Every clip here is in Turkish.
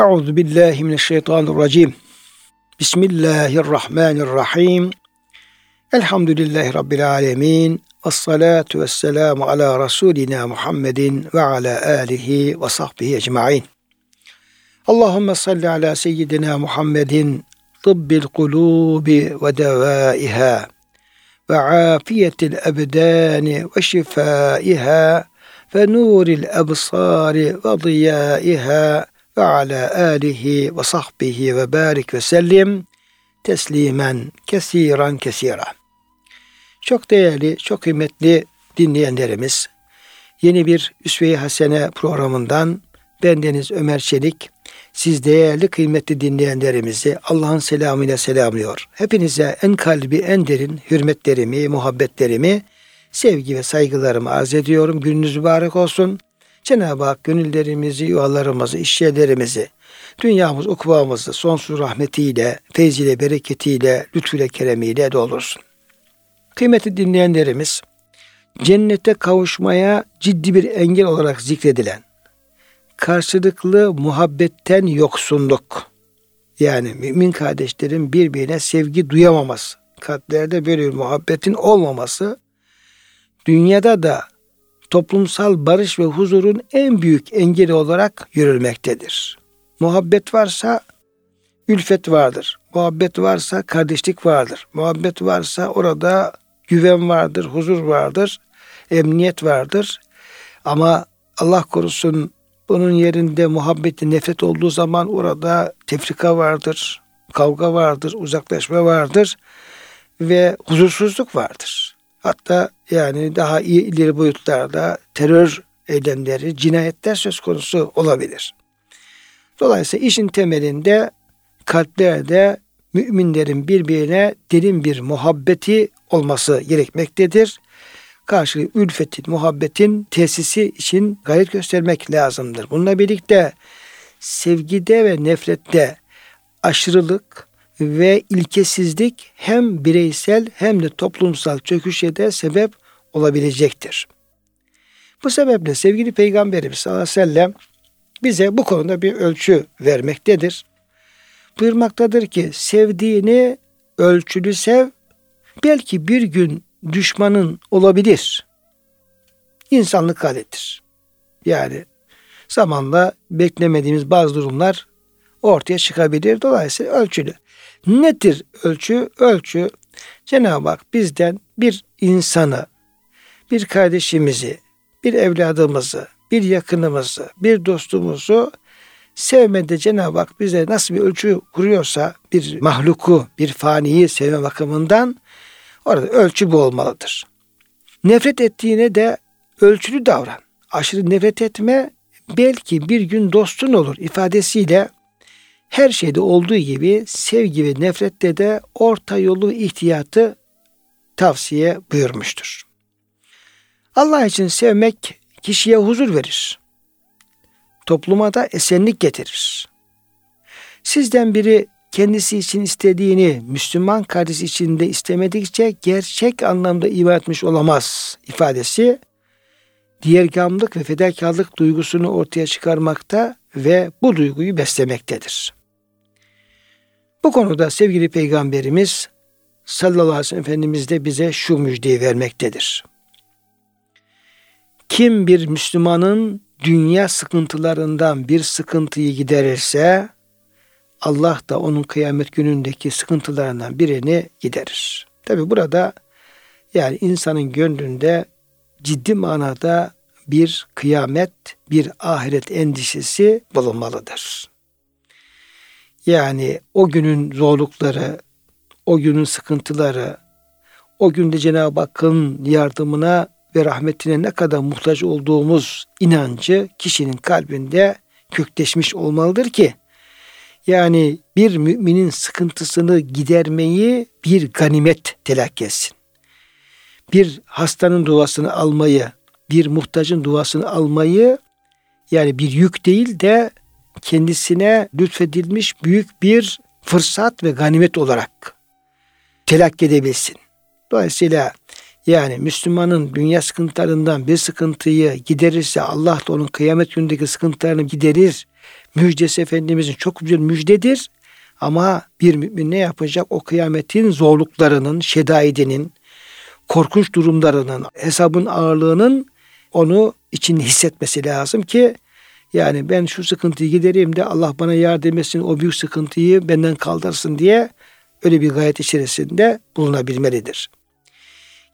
أعوذ بالله من الشيطان الرجيم. بسم الله الرحمن الرحيم. الحمد لله رب العالمين والصلاة والسلام على رسولنا محمد وعلى آله وصحبه أجمعين. اللهم صل على سيدنا محمد طب القلوب ودوائها وعافية الأبدان وشفائها فنور الأبصار وضيائها ve ala alihi ve sahbihi ve barik ve sellim teslimen kesiran kesira. Çok değerli, çok kıymetli dinleyenlerimiz, yeni bir Üsve-i Hasene programından bendeniz Ömer Çelik, siz değerli kıymetli dinleyenlerimizi Allah'ın selamıyla selamlıyor. Hepinize en kalbi en derin hürmetlerimi, muhabbetlerimi, sevgi ve saygılarımı arz ediyorum. Gününüz mübarek olsun. Cenab-ı Hak gönüllerimizi, yuvalarımızı, işyerlerimizi, dünyamız, ukvamızı sonsuz rahmetiyle, feyziyle, bereketiyle, lütfüyle, keremiyle doldursun. Kıymetli dinleyenlerimiz, cennete kavuşmaya ciddi bir engel olarak zikredilen, karşılıklı muhabbetten yoksunluk, yani mümin kardeşlerin birbirine sevgi duyamaması, kalplerde böyle bir muhabbetin olmaması, dünyada da toplumsal barış ve huzurun en büyük engeli olarak görülmektedir. Muhabbet varsa ülfet vardır. Muhabbet varsa kardeşlik vardır. Muhabbet varsa orada güven vardır, huzur vardır, emniyet vardır. Ama Allah korusun bunun yerinde muhabbeti nefret olduğu zaman orada tefrika vardır, kavga vardır, uzaklaşma vardır ve huzursuzluk vardır. Hatta yani daha ileri boyutlarda terör eylemleri, cinayetler söz konusu olabilir. Dolayısıyla işin temelinde kalplerde müminlerin birbirine derin bir muhabbeti olması gerekmektedir. Karşı ülfetin, muhabbetin tesisi için gayret göstermek lazımdır. Bununla birlikte sevgide ve nefrette aşırılık ve ilkesizlik hem bireysel hem de toplumsal çöküşe de sebep olabilecektir. Bu sebeple sevgili Peygamberimiz sallallahu aleyhi ve sellem bize bu konuda bir ölçü vermektedir. Buyurmaktadır ki sevdiğini ölçülü sev, belki bir gün düşmanın olabilir. İnsanlık halidir. Yani zamanla beklemediğimiz bazı durumlar ortaya çıkabilir. Dolayısıyla ölçülü. Nedir ölçü? Ölçü Cenab-ı Hak bizden bir insanı, bir kardeşimizi, bir evladımızı, bir yakınımızı, bir dostumuzu sevmede Cenab-ı Hak bize nasıl bir ölçü kuruyorsa bir mahluku, bir faniyi sevme bakımından orada ölçü bu olmalıdır. Nefret ettiğine de ölçülü davran. Aşırı nefret etme belki bir gün dostun olur ifadesiyle her şeyde olduğu gibi sevgi ve nefrette de orta yolu ihtiyatı tavsiye buyurmuştur. Allah için sevmek kişiye huzur verir. Topluma da esenlik getirir. Sizden biri kendisi için istediğini Müslüman kardeşi için de istemedikçe gerçek anlamda iman etmiş olamaz ifadesi diğergamlık ve fedakarlık duygusunu ortaya çıkarmakta ve bu duyguyu beslemektedir. Bu konuda sevgili peygamberimiz sallallahu aleyhi ve sellem Efendimiz de bize şu müjdeyi vermektedir. Kim bir Müslümanın dünya sıkıntılarından bir sıkıntıyı giderirse Allah da onun kıyamet günündeki sıkıntılarından birini giderir. Tabi burada yani insanın gönlünde ciddi manada bir kıyamet, bir ahiret endişesi bulunmalıdır. Yani o günün zorlukları, o günün sıkıntıları, o günde Cenab-ı Hakk'ın yardımına ve rahmetine ne kadar muhtaç olduğumuz inancı kişinin kalbinde kökleşmiş olmalıdır ki yani bir müminin sıkıntısını gidermeyi bir ganimet telakki etsin. Bir hastanın duasını almayı, bir muhtacın duasını almayı yani bir yük değil de kendisine lütfedilmiş büyük bir fırsat ve ganimet olarak telakki edebilsin. Dolayısıyla yani Müslümanın dünya sıkıntılarından bir sıkıntıyı giderirse Allah da onun kıyamet günündeki sıkıntılarını giderir müjdesi Efendimizin çok güzel müjdedir. Ama bir mümin ne yapacak? O kıyametin zorluklarının, şedaidinin, korkunç durumlarının, hesabın ağırlığının onu için hissetmesi lazım ki yani ben şu sıkıntıyı gidereyim de Allah bana yardım etsin o büyük sıkıntıyı benden kaldırsın diye öyle bir gayet içerisinde bulunabilmelidir.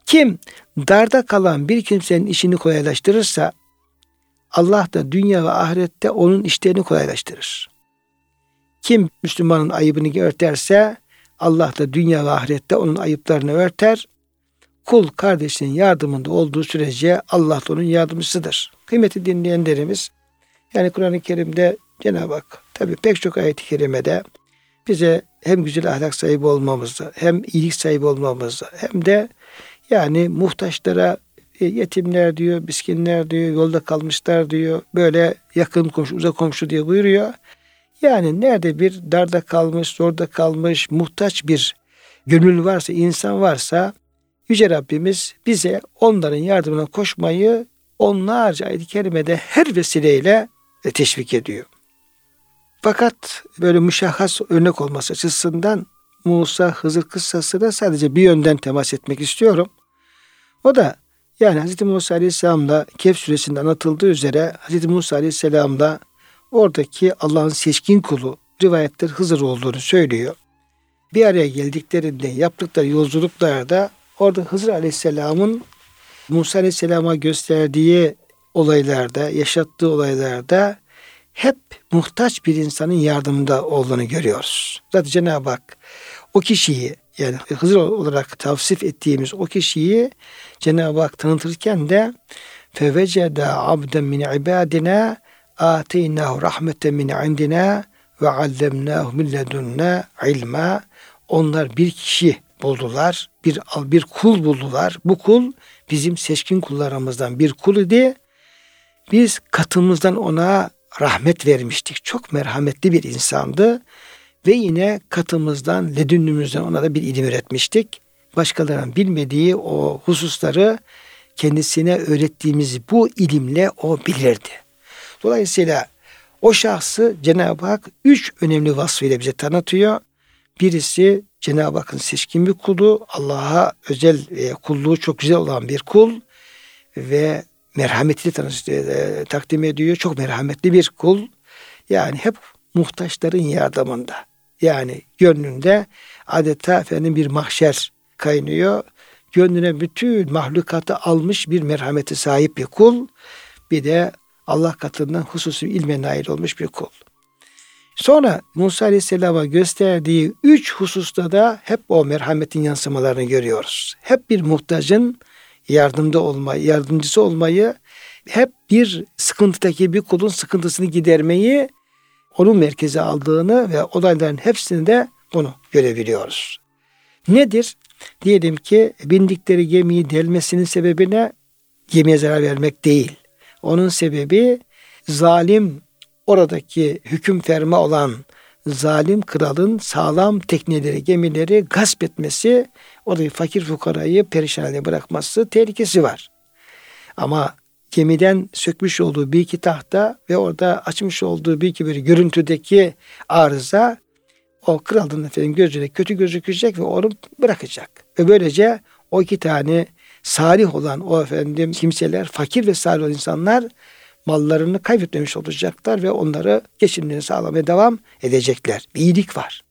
Kim darda kalan bir kimsenin işini kolaylaştırırsa Allah da dünya ve ahirette onun işlerini kolaylaştırır. Kim Müslümanın ayıbını örterse Allah da dünya ve ahirette onun ayıplarını örter. Kul kardeşinin yardımında olduğu sürece Allah da onun yardımcısıdır. Kıymeti dinleyenlerimiz yani Kur'an-ı Kerim'de Cenab-ı Hak tabi pek çok ayet-i kerimede bize hem güzel ahlak sahibi olmamızı hem iyilik sahibi olmamızı hem de yani muhtaçlara e, yetimler diyor, miskinler diyor, yolda kalmışlar diyor. Böyle yakın komşu, uzak komşu diye buyuruyor. Yani nerede bir darda kalmış, zorda kalmış, muhtaç bir gönül varsa, insan varsa Yüce Rabbimiz bize onların yardımına koşmayı onlarca ayet-i kerimede her vesileyle teşvik ediyor. Fakat böyle müşahhas örnek olması açısından Musa Hızır kıssasına sadece bir yönden temas etmek istiyorum. O da yani Hz. Musa Aleyhisselam'la Kehf suresinde anlatıldığı üzere Hz. Musa Aleyhisselam'la oradaki Allah'ın seçkin kulu rivayetler Hızır olduğunu söylüyor. Bir araya geldiklerinde yaptıkları yolculuklarda orada Hızır Aleyhisselam'ın Musa Aleyhisselam'a gösterdiği olaylarda, yaşattığı olaylarda hep muhtaç bir insanın yardımında olduğunu görüyoruz. Zaten Cenab-ı Hak o kişiyi yani Hızır olarak tavsif ettiğimiz o kişiyi Cenab-ı Hak tanıtırken de fevecede abden min ibadina ateynahu rahmeten min indina ve allemnahu min ledunna ilma onlar bir kişi buldular. Bir bir kul buldular. Bu kul bizim seçkin kullarımızdan bir kul idi. Biz katımızdan ona rahmet vermiştik. Çok merhametli bir insandı. Ve yine katımızdan, ledünnümüzden ona da bir ilim öğretmiştik. Başkalarının bilmediği o hususları kendisine öğrettiğimiz bu ilimle o bilirdi. Dolayısıyla o şahsı Cenab-ı Hak üç önemli vasfıyla bize tanıtıyor. Birisi Cenab-ı Hakk'ın seçkin bir kulu, Allah'a özel e, kulluğu çok güzel olan bir kul ve merhametli tanış, e, takdim ediyor. Çok merhametli bir kul. Yani hep muhtaçların yardımında. Yani gönlünde adeta efendim bir mahşer kaynıyor. Gönlüne bütün mahlukatı almış bir merhameti sahip bir kul. Bir de Allah katından hususi ilme nail olmuş bir kul. Sonra Musa Aleyhisselam'a gösterdiği üç hususta da hep o merhametin yansımalarını görüyoruz. Hep bir muhtacın yardımda olmayı, yardımcısı olmayı, hep bir sıkıntıdaki bir kulun sıkıntısını gidermeyi onun merkeze aldığını ve olayların hepsini de bunu görebiliyoruz. Nedir? Diyelim ki bindikleri gemiyi delmesinin sebebine gemiye zarar vermek değil. Onun sebebi zalim oradaki hüküm ferma olan zalim kralın sağlam tekneleri, gemileri gasp etmesi, oradaki fakir fukarayı perişan hale bırakması tehlikesi var. Ama gemiden sökmüş olduğu bir iki tahta ve orada açmış olduğu bir iki bir görüntüdeki arıza o kralın efendim gözüne kötü gözükecek ve onu bırakacak. Ve böylece o iki tane salih olan o efendim kimseler, fakir ve salih olan insanlar mallarını kaybetmemiş olacaklar ve onları geçimlerini sağlamaya devam edecekler. Bir iyilik var.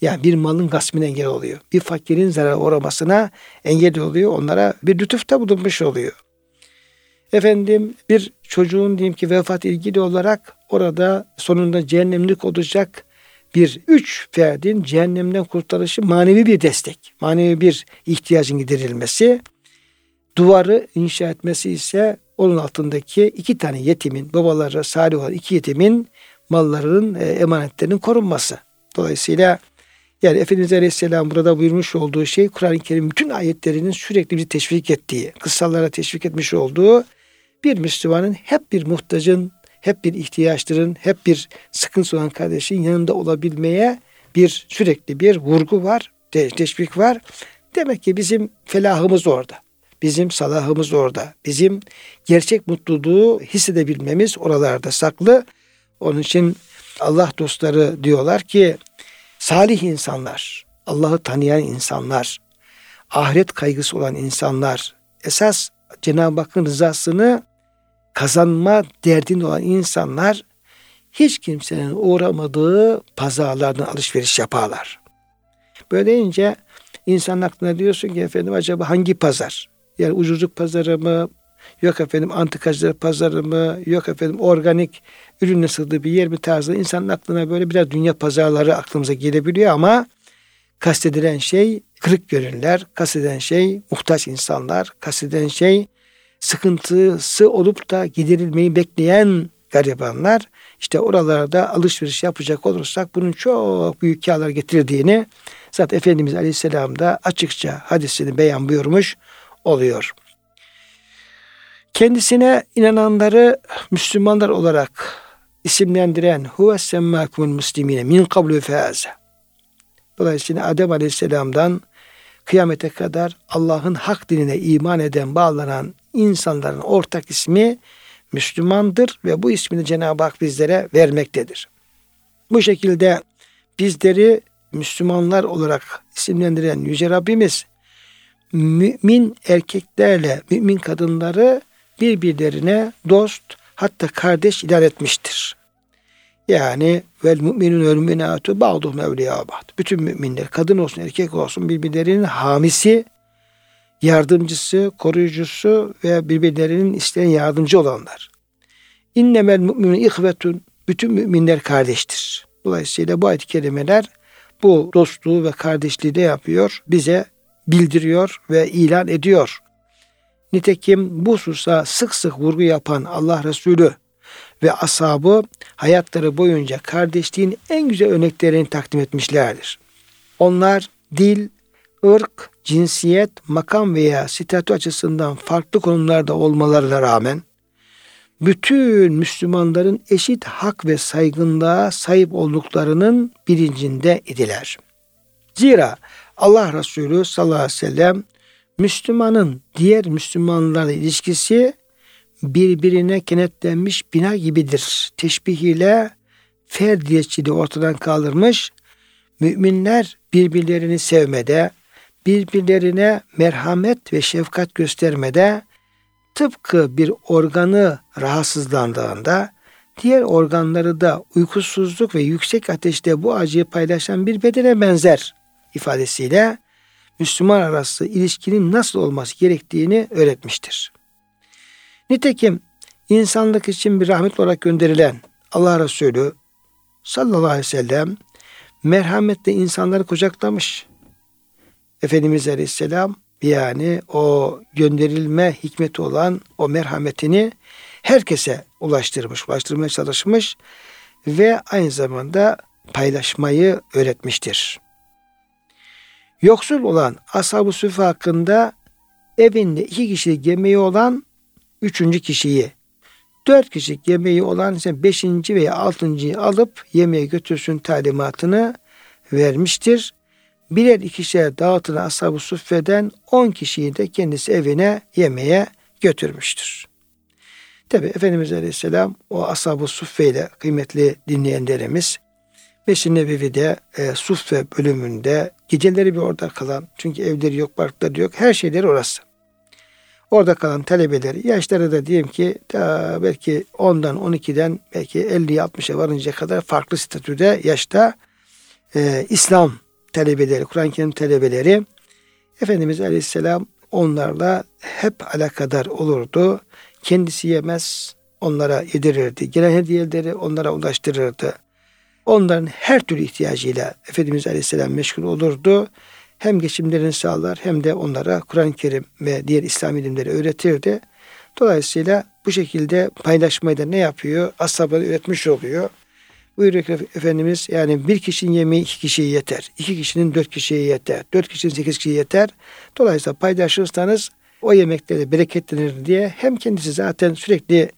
Yani bir malın gaspına engel oluyor. Bir fakirin zarar uğramasına engel oluyor. Onlara bir lütufta bulunmuş oluyor. Efendim bir çocuğun diyeyim ki vefat ilgili olarak orada sonunda cehennemlik olacak bir üç ferdin cehennemden kurtarışı manevi bir destek. Manevi bir ihtiyacın giderilmesi. Duvarı inşa etmesi ise onun altındaki iki tane yetimin, babaları salih olan iki yetimin mallarının, e, emanetlerinin korunması. Dolayısıyla yani Efendimiz Aleyhisselam burada buyurmuş olduğu şey Kur'an-ı Kerim bütün ayetlerinin sürekli bir teşvik ettiği, kıssalara teşvik etmiş olduğu bir Müslümanın hep bir muhtacın, hep bir ihtiyaçların, hep bir sıkıntısı olan kardeşin yanında olabilmeye bir sürekli bir vurgu var, teşvik var. Demek ki bizim felahımız orada. Bizim salahımız orada. Bizim gerçek mutluluğu hissedebilmemiz oralarda saklı. Onun için Allah dostları diyorlar ki salih insanlar, Allah'ı tanıyan insanlar, ahiret kaygısı olan insanlar, esas Cenab-ı Hakk'ın rızasını kazanma derdinde olan insanlar hiç kimsenin uğramadığı pazarlardan alışveriş yaparlar. Böyle deyince insan aklına diyorsun ki efendim acaba hangi pazar? Yani ucuzluk pazarı mı? Yok efendim antikacılar pazarı mı? Yok efendim organik ürünle sığdığı bir yer mi tarzı insanın aklına böyle biraz dünya pazarları aklımıza gelebiliyor ama kastedilen şey kırık gönüller, kastedilen şey muhtaç insanlar, kastedilen şey sıkıntısı olup da giderilmeyi bekleyen garibanlar. İşte oralarda alışveriş yapacak olursak bunun çok büyük kârlar getirdiğini zaten Efendimiz Aleyhisselam da açıkça hadisini beyan buyurmuş oluyor. Kendisine inananları Müslümanlar olarak isimlendiren huve semmâkumul muslimine min kablu feaze. Dolayısıyla Adem Aleyhisselam'dan kıyamete kadar Allah'ın hak dinine iman eden, bağlanan insanların ortak ismi Müslümandır ve bu ismini Cenab-ı Hak bizlere vermektedir. Bu şekilde bizleri Müslümanlar olarak isimlendiren Yüce Rabbimiz mümin erkeklerle mümin kadınları birbirlerine dost hatta kardeş ilan etmiştir. Yani vel müminun vel müminatu ba'duhum evliya ba'd. Bütün müminler kadın olsun erkek olsun birbirlerinin hamisi, yardımcısı, koruyucusu ve birbirlerinin isteyen yardımcı olanlar. İnnemel müminun ihvetun. Bütün müminler kardeştir. Dolayısıyla bu ayet-i kerimeler bu dostluğu ve kardeşliği de yapıyor. Bize bildiriyor ve ilan ediyor. Nitekim bu hususa sık sık vurgu yapan Allah Resulü ve ashabı hayatları boyunca kardeşliğin en güzel örneklerini takdim etmişlerdir. Onlar dil, ırk, cinsiyet, makam veya statü açısından farklı konumlarda olmalarına rağmen bütün Müslümanların eşit hak ve saygınlığa sahip olduklarının bilincinde idiler. Zira Allah Resulü sallallahu aleyhi ve sellem Müslümanın diğer Müslümanlarla ilişkisi birbirine kenetlenmiş bina gibidir. Teşbihiyle ferdiyetçiliği ortadan kaldırmış. Müminler birbirlerini sevmede, birbirlerine merhamet ve şefkat göstermede tıpkı bir organı rahatsızlandığında diğer organları da uykusuzluk ve yüksek ateşte bu acıyı paylaşan bir bedene benzer ifadesiyle Müslüman arası ilişkinin nasıl olması gerektiğini öğretmiştir. Nitekim insanlık için bir rahmet olarak gönderilen Allah Resulü sallallahu aleyhi ve sellem merhametle insanları kucaklamış. Efendimiz Aleyhisselam yani o gönderilme hikmeti olan o merhametini herkese ulaştırmış, ulaştırmaya çalışmış ve aynı zamanda paylaşmayı öğretmiştir. Yoksul olan ashab-ı süffe hakkında evinde iki kişilik yemeği olan üçüncü kişiyi, dört kişilik yemeği olan ise beşinci veya altıncıyı alıp yemeğe götürsün talimatını vermiştir. Birer ikişer dağıtılan ashab-ı suffeden on kişiyi de kendisi evine yemeğe götürmüştür. Tabi Efendimiz Aleyhisselam o ashab-ı suffe ile kıymetli dinleyenlerimiz Beşi Nebevi'de e, Suffe bölümünde geceleri bir orada kalan çünkü evleri yok, parkları yok her şeyleri orası. Orada kalan talebeleri yaşları da diyelim ki belki 10'dan 12'den belki 50'ye 60'a varınca kadar farklı statüde yaşta e, İslam talebeleri, Kur'an-ı Kerim talebeleri Efendimiz Aleyhisselam onlarla hep alakadar olurdu. Kendisi yemez, onlara yedirirdi. Gelen hediyeleri onlara ulaştırırdı. Onların her türlü ihtiyacıyla Efendimiz Aleyhisselam meşgul olurdu. Hem geçimlerini sağlar hem de onlara Kur'an-ı Kerim ve diğer İslam ilimleri öğretirdi. Dolayısıyla bu şekilde paylaşmayı da ne yapıyor? Ashabına öğretmiş oluyor. Buyuruyor Efendimiz yani bir kişinin yemeği iki kişiye yeter. iki kişinin dört kişiye yeter. Dört kişinin sekiz kişiye yeter. Dolayısıyla paylaşırsanız o yemekleri bereketlenir diye hem kendisi zaten sürekli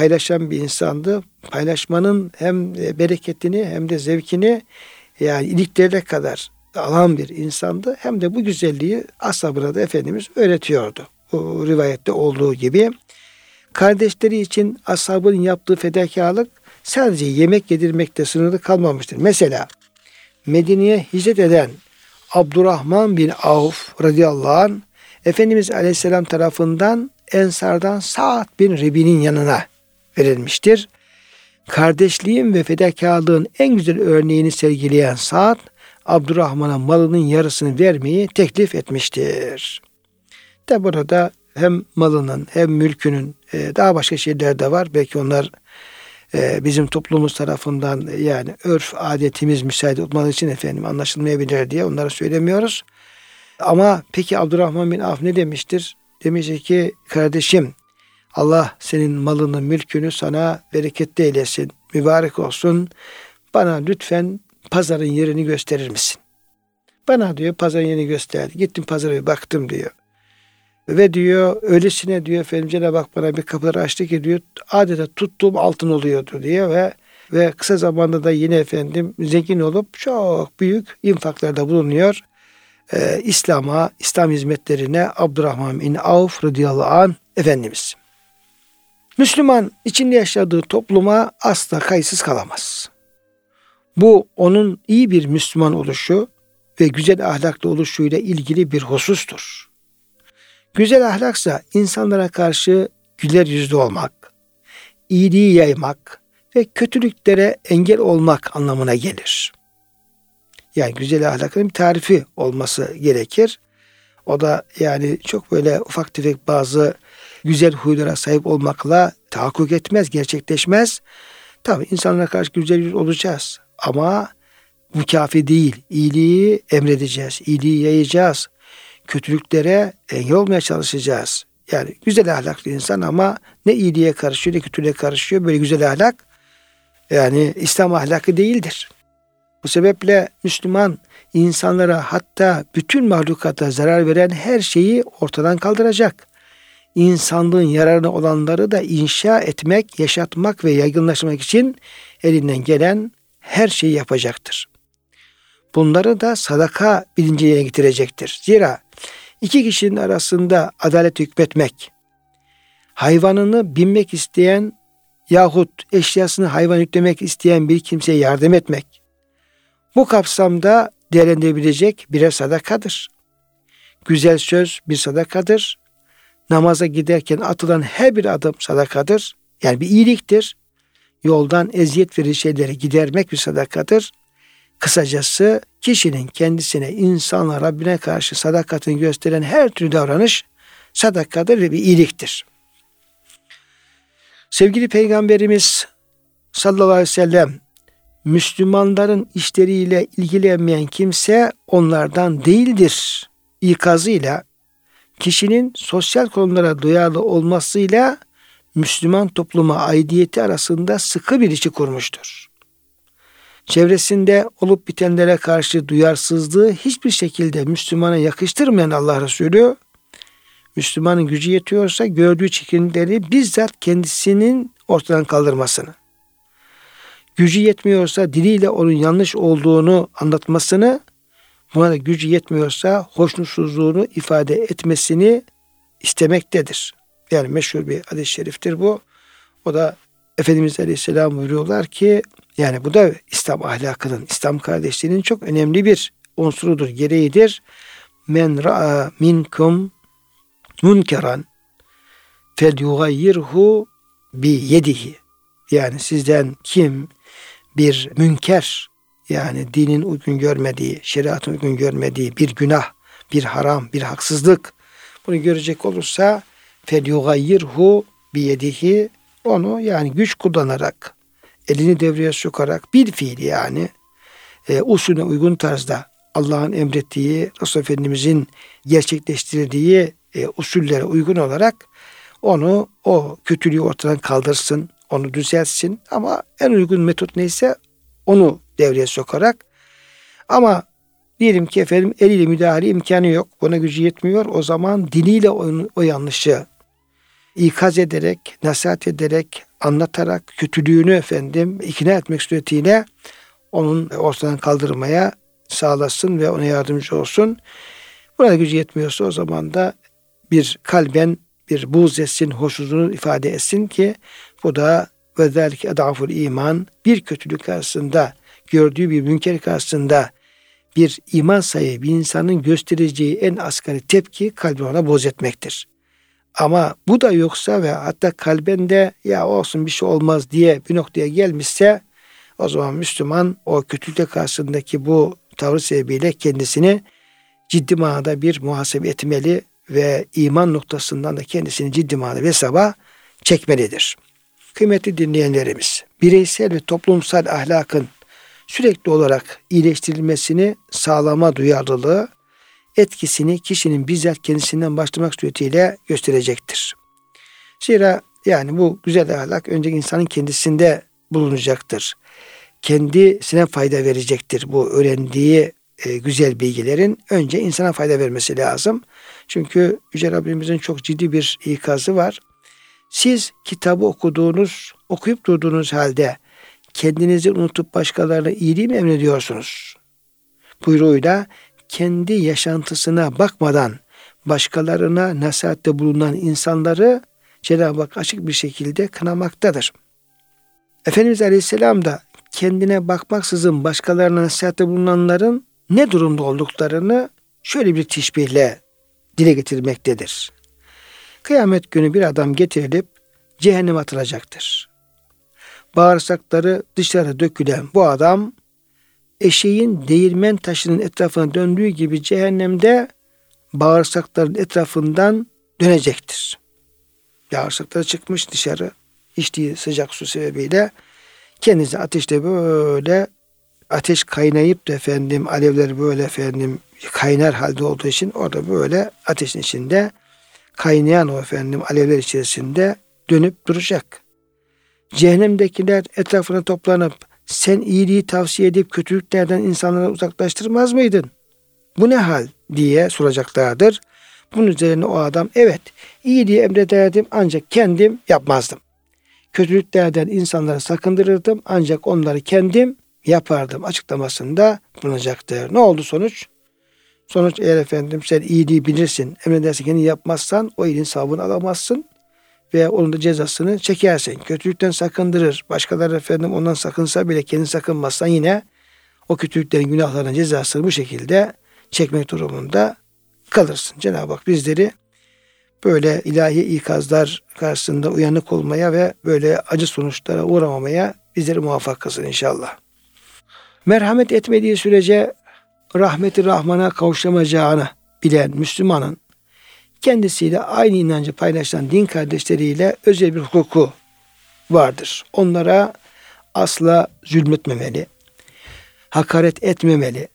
paylaşan bir insandı. Paylaşmanın hem bereketini hem de zevkini yani iliklerine kadar alan bir insandı. Hem de bu güzelliği ashabına da Efendimiz öğretiyordu. O rivayette olduğu gibi. Kardeşleri için ashabın yaptığı fedakarlık sadece yemek yedirmekte sınırlı kalmamıştır. Mesela Medine'ye hicret eden Abdurrahman bin Avf radıyallahu anh Efendimiz aleyhisselam tarafından Ensardan Sa'd bin Rebi'nin yanına verilmiştir. Kardeşliğin ve fedakarlığın en güzel örneğini sergileyen Sa'd, Abdurrahman'a malının yarısını vermeyi teklif etmiştir. De burada hem malının hem mülkünün e, daha başka şeyler de var. Belki onlar e, bizim toplumumuz tarafından yani örf adetimiz müsaade olmadığı için efendim anlaşılmayabilir diye onları söylemiyoruz. Ama peki Abdurrahman bin Af ne demiştir? Demiş ki kardeşim Allah senin malını, mülkünü sana bereketli eylesin, mübarek olsun. Bana lütfen pazarın yerini gösterir misin? Bana diyor pazarın yerini gösterdi. Gittim pazara bir baktım diyor. Ve diyor öylesine diyor efendim Cenab-ı Hak bana bir kapıları açtı ki diyor adeta tuttuğum altın oluyordu diyor ve ve kısa zamanda da yine efendim zengin olup çok büyük infaklarda bulunuyor. Ee, İslam'a, İslam hizmetlerine Abdurrahman bin Avf radıyallahu an Efendimiz. Müslüman içinde yaşadığı topluma asla kayıtsız kalamaz. Bu onun iyi bir Müslüman oluşu ve güzel ahlaklı oluşuyla ilgili bir husustur. Güzel ahlaksa insanlara karşı güler yüzlü olmak, iyiliği yaymak ve kötülüklere engel olmak anlamına gelir. Yani güzel ahlakın bir tarifi olması gerekir. O da yani çok böyle ufak tefek bazı güzel huylara sahip olmakla tahakkuk etmez, gerçekleşmez. Tabi insanlara karşı güzel yüz olacağız ama bu kafi değil. İyiliği emredeceğiz, iyiliği yayacağız. Kötülüklere engel olmaya çalışacağız. Yani güzel ahlaklı insan ama ne iyiliğe karışıyor ne kötülüğe karışıyor. Böyle güzel ahlak yani İslam ahlakı değildir. Bu sebeple Müslüman insanlara hatta bütün mahlukata zarar veren her şeyi ortadan kaldıracak. İnsanlığın yararına olanları da inşa etmek, yaşatmak ve yaygınlaştırmak için elinden gelen her şeyi yapacaktır. Bunları da sadaka bilinciye getirecektir. Zira iki kişinin arasında adalet hükmetmek, hayvanını binmek isteyen yahut eşyasını hayvan yüklemek isteyen bir kimseye yardım etmek, bu kapsamda değerlendirebilecek birer sadakadır. Güzel söz bir sadakadır. Namaza giderken atılan her bir adım sadakadır. Yani bir iyiliktir. Yoldan eziyet verici şeyleri gidermek bir sadakadır. Kısacası kişinin kendisine, insanla Rabbine karşı sadakatini gösteren her türlü davranış sadakadır ve bir iyiliktir. Sevgili Peygamberimiz sallallahu aleyhi ve sellem Müslümanların işleriyle ilgilenmeyen kimse onlardan değildir ikazıyla kişinin sosyal konulara duyarlı olmasıyla Müslüman topluma aidiyeti arasında sıkı bir ilişki kurmuştur. Çevresinde olup bitenlere karşı duyarsızlığı hiçbir şekilde Müslümana yakıştırmayan Allah Resulü, Müslümanın gücü yetiyorsa gördüğü çirkinlikleri bizzat kendisinin ortadan kaldırmasını, gücü yetmiyorsa diliyle onun yanlış olduğunu anlatmasını, buna da gücü yetmiyorsa hoşnutsuzluğunu ifade etmesini istemektedir. Yani meşhur bir hadis-i şeriftir bu. O da Efendimiz Aleyhisselam buyuruyorlar ki yani bu da İslam ahlakının, İslam kardeşliğinin çok önemli bir unsurudur, gereğidir. Men ra'a minkum munkeran fel yugayyirhu bi yedihi. Yani sizden kim bir münker yani dinin uygun görmediği, şeriatın uygun görmediği bir günah, bir haram, bir haksızlık. Bunu görecek olursa fel yugayyirhu biyedihi onu yani güç kullanarak elini devreye sokarak bir fiil yani e, usulüne uygun tarzda Allah'ın emrettiği, Resul Efendimizin gerçekleştirdiği e, usullere uygun olarak onu o kötülüğü ortadan kaldırsın, onu düzeltsin ama en uygun metot neyse onu devreye sokarak ama diyelim ki efendim eliyle müdahale imkanı yok. Buna gücü yetmiyor. O zaman diliyle o, o yanlışı ikaz ederek, nasihat ederek, anlatarak kötülüğünü efendim ikna etmek suretiyle onun ortadan kaldırmaya sağlasın ve ona yardımcı olsun. Buna gücü yetmiyorsa o zaman da bir kalben bir buğz etsin, hoşnutluğunu ifade etsin ki bu da ve zelike edaful iman bir kötülük karşısında gördüğü bir münker karşısında bir iman sahibi insanın göstereceği en asgari tepki kalbini ona boz etmektir. Ama bu da yoksa ve hatta kalbinde ya olsun bir şey olmaz diye bir noktaya gelmişse o zaman Müslüman o kötülük karşısındaki bu tavrı sebebiyle kendisini ciddi manada bir muhasebe etmeli ve iman noktasından da kendisini ciddi manada hesaba çekmelidir. Kıymetli dinleyenlerimiz, bireysel ve toplumsal ahlakın sürekli olarak iyileştirilmesini sağlama duyarlılığı etkisini kişinin bizzat kendisinden başlamak suretiyle gösterecektir. Zira yani bu güzel ahlak önce insanın kendisinde bulunacaktır. Kendisine fayda verecektir bu öğrendiği e, güzel bilgilerin önce insana fayda vermesi lazım. Çünkü Yüce Rabbimizin çok ciddi bir ikazı var. Siz kitabı okuduğunuz, okuyup durduğunuz halde kendinizi unutup başkalarına iyiliği mi emrediyorsunuz? Buyruğuyla kendi yaşantısına bakmadan başkalarına nasihatte bulunan insanları Cenab-ı Hak açık bir şekilde kınamaktadır. Efendimiz Aleyhisselam da kendine bakmaksızın başkalarına nasihatte bulunanların ne durumda olduklarını şöyle bir teşbihle dile getirmektedir. Kıyamet günü bir adam getirilip cehenneme atılacaktır. Bağırsakları dışarı dökülen bu adam eşeğin değirmen taşının etrafına döndüğü gibi cehennemde bağırsakların etrafından dönecektir. Bağırsakları çıkmış dışarı içtiği sıcak su sebebiyle kendisi ateşte böyle ateş kaynayıp da efendim alevler böyle efendim kaynar halde olduğu için orada böyle ateşin içinde kaynayan o efendim alevler içerisinde dönüp duracak. Cehennemdekiler etrafına toplanıp sen iyiliği tavsiye edip kötülüklerden insanları uzaklaştırmaz mıydın? Bu ne hal diye soracaklardır. Bunun üzerine o adam evet iyiliği emrederdim ancak kendim yapmazdım. Kötülüklerden insanları sakındırırdım ancak onları kendim yapardım açıklamasında bulunacaktır. Ne oldu sonuç? Sonuç eğer efendim sen iyiliği bilirsin, emredersin kendini yapmazsan o iyiliğin savını alamazsın ve onun da cezasını çekersin. Kötülükten sakındırır. Başkaları efendim ondan sakınsa bile kendi sakınmazsan yine o kötülüklerin günahlarının cezasını bu şekilde çekmek durumunda kalırsın. Cenab-ı Hak bizleri böyle ilahi ikazlar karşısında uyanık olmaya ve böyle acı sonuçlara uğramamaya bizleri muvaffak kılsın inşallah. Merhamet etmediği sürece rahmeti Rahman'a kavuşamayacağını bilen Müslümanın kendisiyle aynı inancı paylaşan din kardeşleriyle özel bir hukuku vardır. Onlara asla zulmetmemeli, hakaret etmemeli,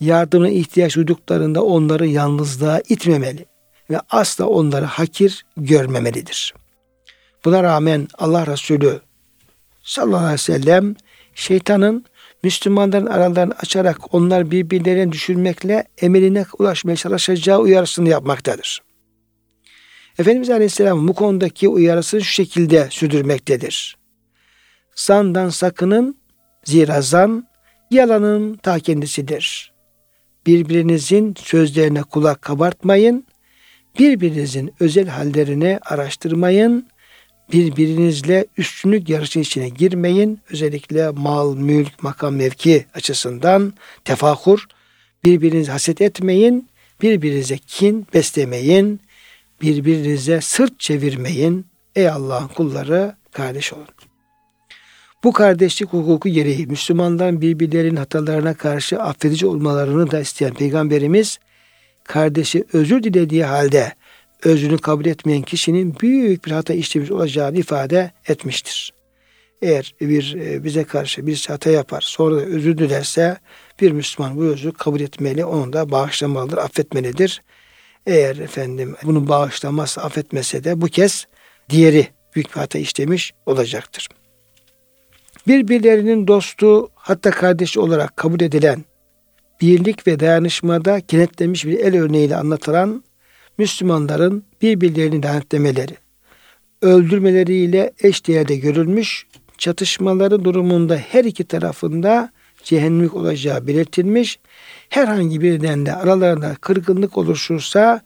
yardımına ihtiyaç duyduklarında onları yalnızlığa itmemeli ve asla onları hakir görmemelidir. Buna rağmen Allah Resulü sallallahu aleyhi ve sellem şeytanın Müslümanların aralarını açarak onlar birbirlerine düşürmekle emeline ulaşmaya çalışacağı uyarısını yapmaktadır. Efendimiz Aleyhisselam bu konudaki uyarısını şu şekilde sürdürmektedir. Zandan sakının, zira zan yalanın ta kendisidir. Birbirinizin sözlerine kulak kabartmayın, birbirinizin özel hallerini araştırmayın, birbirinizle üstünlük yarışı içine girmeyin. Özellikle mal, mülk, makam, mevki açısından tefakur, birbirinizi haset etmeyin, birbirinize kin beslemeyin, birbirinize sırt çevirmeyin. Ey Allah'ın kulları kardeş olun. Bu kardeşlik hukuku gereği Müslümanların birbirlerinin hatalarına karşı affedici olmalarını da isteyen Peygamberimiz kardeşi özür dilediği halde özrünü kabul etmeyen kişinin büyük bir hata işlemiş olacağını ifade etmiştir. Eğer bir e, bize karşı bir hata yapar sonra da özür dilerse bir Müslüman bu özrü kabul etmeli, onu da bağışlamalıdır, affetmelidir. Eğer efendim bunu bağışlamazsa, affetmese de bu kez diğeri büyük bir hata işlemiş olacaktır. Birbirlerinin dostu hatta kardeşi olarak kabul edilen birlik ve dayanışmada kenetlenmiş bir el örneğiyle anlatılan Müslümanların birbirlerini lanetlemeleri, öldürmeleriyle eş değerde görülmüş, çatışmaları durumunda her iki tarafında cehennemlik olacağı belirtilmiş. Herhangi bir nedende aralarında kırgınlık oluşursa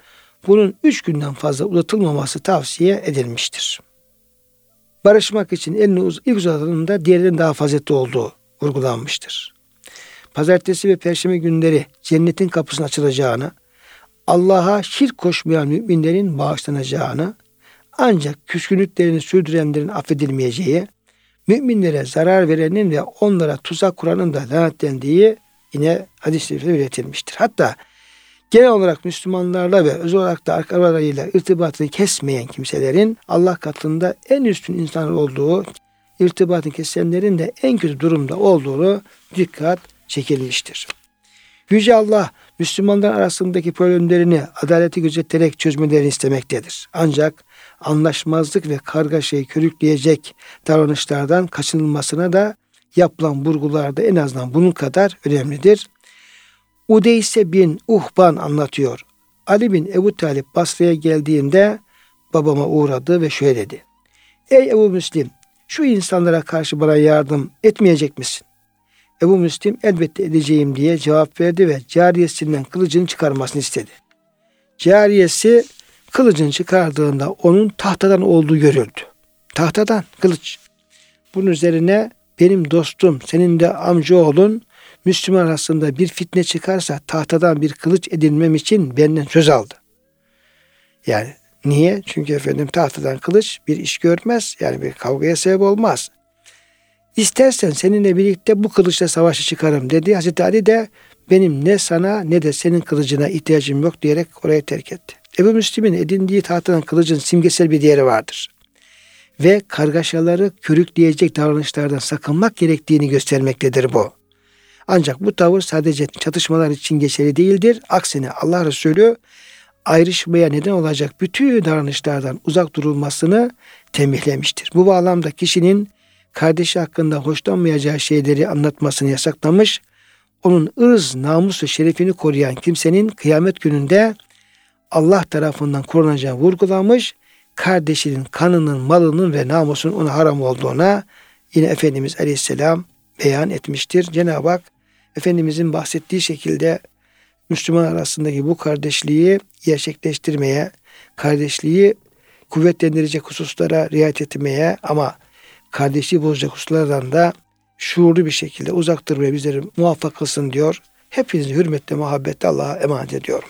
bunun üç günden fazla uzatılmaması tavsiye edilmiştir. barışmak için elini uz ilk uzatılığında diğerinin daha faziletli olduğu vurgulanmıştır. Pazartesi ve perşembe günleri cennetin kapısının açılacağını, Allah'a şirk koşmayan müminlerin bağışlanacağını, ancak küskünlüklerini sürdürenlerin affedilmeyeceği, müminlere zarar verenin ve onlara tuzak kuranın da lanetlendiği yine hadis-i üretilmiştir. Hatta genel olarak Müslümanlarla ve özel olarak da arkalarıyla irtibatını kesmeyen kimselerin Allah katında en üstün insanlar olduğu, irtibatını kesenlerin de en kötü durumda olduğunu dikkat çekilmiştir. Yüce Allah Müslümanlar arasındaki problemlerini adaleti gözeterek çözmelerini istemektedir. Ancak anlaşmazlık ve kargaşayı körükleyecek davranışlardan kaçınılmasına da yapılan vurgularda en azından bunun kadar önemlidir. Udeyse bin Uhban anlatıyor. Ali bin Ebu Talip Basra'ya geldiğinde babama uğradı ve şöyle dedi. Ey Ebu Müslim şu insanlara karşı bana yardım etmeyecek misin? Ebu Müslim elbette edeceğim diye cevap verdi ve cariyesinden kılıcını çıkarmasını istedi. Cariyesi kılıcını çıkardığında onun tahtadan olduğu görüldü. Tahtadan kılıç. Bunun üzerine benim dostum senin de amcaoğlun Müslüman arasında bir fitne çıkarsa tahtadan bir kılıç edinmem için benden söz aldı. Yani niye? Çünkü efendim tahtadan kılıç bir iş görmez. Yani bir kavgaya sebep olmaz. İstersen seninle birlikte bu kılıçla savaşı çıkarım dedi. Hazreti Ali de benim ne sana ne de senin kılıcına ihtiyacım yok diyerek oraya terk etti. Ebu Müslim'in edindiği tahtadan kılıcın simgesel bir değeri vardır. Ve kargaşaları körükleyecek davranışlardan sakınmak gerektiğini göstermektedir bu. Ancak bu tavır sadece çatışmalar için geçerli değildir. Aksine Allah Resulü ayrışmaya neden olacak bütün davranışlardan uzak durulmasını tembihlemiştir. Bu bağlamda kişinin kardeşi hakkında hoşlanmayacağı şeyleri anlatmasını yasaklamış, onun ırz, namus ve şerefini koruyan kimsenin kıyamet gününde Allah tarafından korunacağı vurgulamış, kardeşinin kanının, malının ve namusunun ona haram olduğuna yine Efendimiz Aleyhisselam beyan etmiştir. Cenab-ı Hak Efendimizin bahsettiği şekilde Müslüman arasındaki bu kardeşliği gerçekleştirmeye, kardeşliği kuvvetlendirecek hususlara riayet etmeye ama kardeşliği bozacak hususlardan da şuurlu bir şekilde uzak durmaya bizleri muvaffak kılsın diyor. Hepinizi hürmetle, muhabbetle Allah'a emanet ediyorum.